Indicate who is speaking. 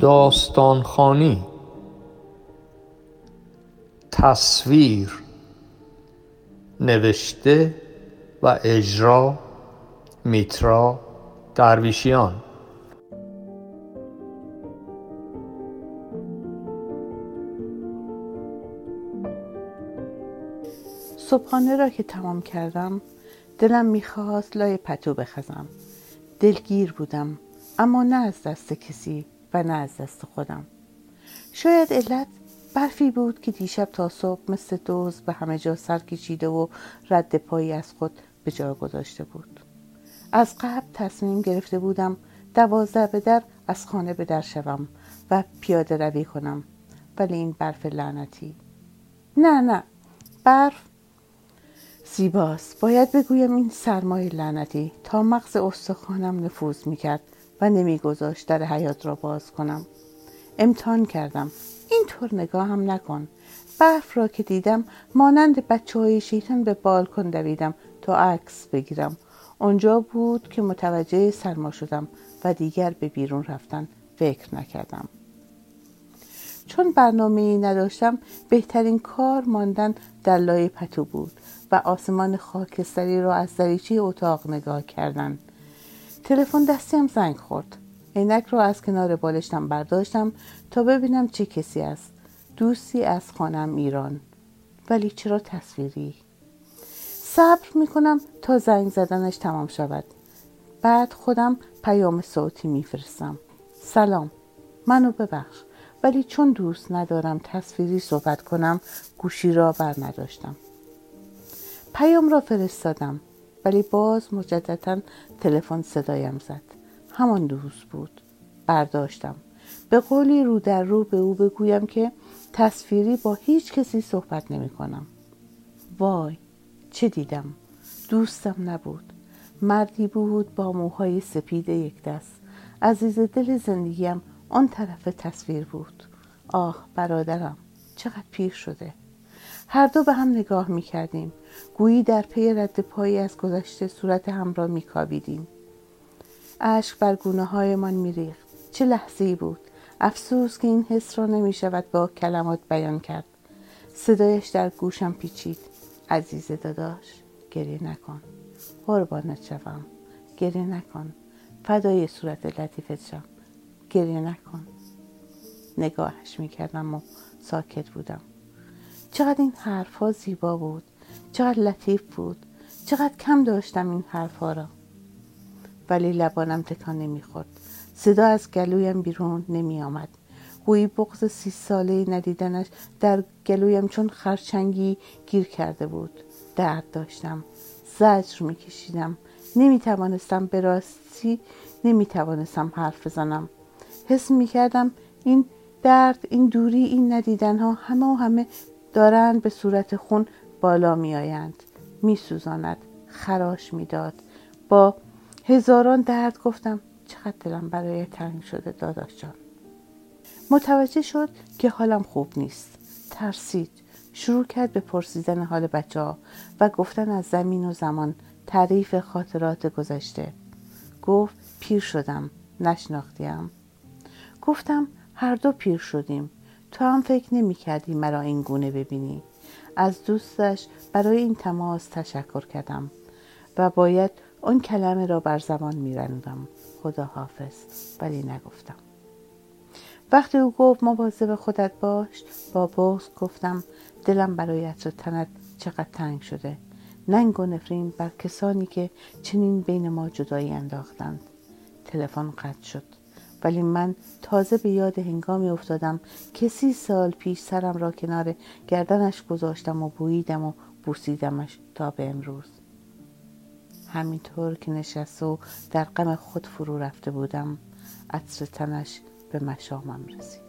Speaker 1: داستانخوانی تصویر نوشته و اجرا میترا درویشیان.
Speaker 2: صبحانه را که تمام کردم دلم می‌خواست لای پتو بخزم. دلگیر بودم اما نه از دست کسی. و نه از دست خودم. شاید علت برفی بود که دیشب تا صبح مثل دوز به همه جا سر کشیده و رد پایی از خود به جا گذاشته بود. از قبل تصمیم گرفته بودم دوازده به در از خانه به در شوم و پیاده روی کنم. ولی این برف لعنتی. نه نه. برف زیباست. باید بگویم این سرمای لعنتی تا مغز استخوانم نفوذ می‌کرد. و نمیگذاشت در حیات را باز کنم. امتحان کردم. اینطور نگاه هم نکن. برف را که دیدم مانند بچه های شیطان به بالکن دویدم تا عکس بگیرم. آنجا بود که متوجه سرما شدم و دیگر به بیرون رفتن فکر نکردم. چون برنامه ای نداشتم بهترین کار ماندن در لای پتو بود و آسمان خاکستری را از دریچه اتاق نگاه کردن. تلفن دستیم زنگ خورد. عینک را از کنار بالشتم برداشتم تا ببینم چه کسی است. دوستی از خانم ایران. ولی چرا تصویری؟ صبر می‌کنم تا زنگ زدنش تمام شود. بعد خودم پیام صوتی میفرستم. سلام. منو ببخش. ولی چون دوست ندارم تصویری صحبت کنم گوشی را بر نداشتم. پیام را فرستادم. ولی باز مجددا تلفن صدایم زد. همان دوست بود. برداشتم. به قولی رو در رو به او بگویم که تصویری با هیچ کسی صحبت نمی کنم. وای چه دیدم؟ دوستم نبود. مردی بود با موهای سپید یک دست. عزیز دل زندگیم آن طرف تصویر بود. آه برادرم چقدر پیر شده. هر دو به هم نگاه می کردیم گویی در پی رد پایی از گذشته صورت هم را می کابیدیم اشک بر گونه هایمان می ریخت چه لحظه بود. افسوس که این حس را نمی شود با کلمات بیان کرد. صدایش در گوشم پیچید. عزیز داداش گریه نکن. قربانت شوم. گریه نکن. فدای صورت لطیفت شم. گریه نکن. نگاهش می‌کردم و ساکت بودم. چقدر این حرفها زیبا بود. چقدر لطیف بود. چقدر کم داشتم این حرفها را. ولی لبانم تکان نمی‌خورد. صدا از گلویم بیرون نمی آمد گویی بغز سی ساله ندیدنش در گلویم چون خرچنگی گیر کرده بود. درد داشتم. زجر میکشیدم. نمی توانستم به راستی نمی توانستم حرف بزنم. حس می کردم این درد این دوری این ندیدن ها همه و همه دارند به صورت خون بالا می آیند می سوزاند خراش می‌داد. با هزاران درد گفتم چقدر دلم برای تنگ شده داداش جان. متوجه شد که حالم خوب نیست. ترسید. شروع کرد به پرسیدن حال بچه ها و گفتن از زمین و زمان. تعریف خاطرات گذشته. گفت پیر شدم. نشناختیم. گفتم هر دو پیر شدیم. تو هم فکر نمی کردی مرا این گونه ببینی. از دوستش برای این تماس تشکر کردم و باید آن کلمه را بر زبان میراندم خدا حافظ. ولی نگفتم. وقتی او گفت مواظب خودت باش با بغز گفتم دلم برایت و تنت چقدر تنگ شده. ننگ و نفرین بر کسانی که چنین بین ما جدایی انداختند. تلفن قطع شد. ولی من تازه به یاد هنگامی افتادم که سی سال پیش سرم را کنار گردنش گذاشتم و بوییدم و بوسیدمش تا به امروز. همینطور که نشست و در غم خود فرو رفته بودم عطر تنش به مشامم رسید.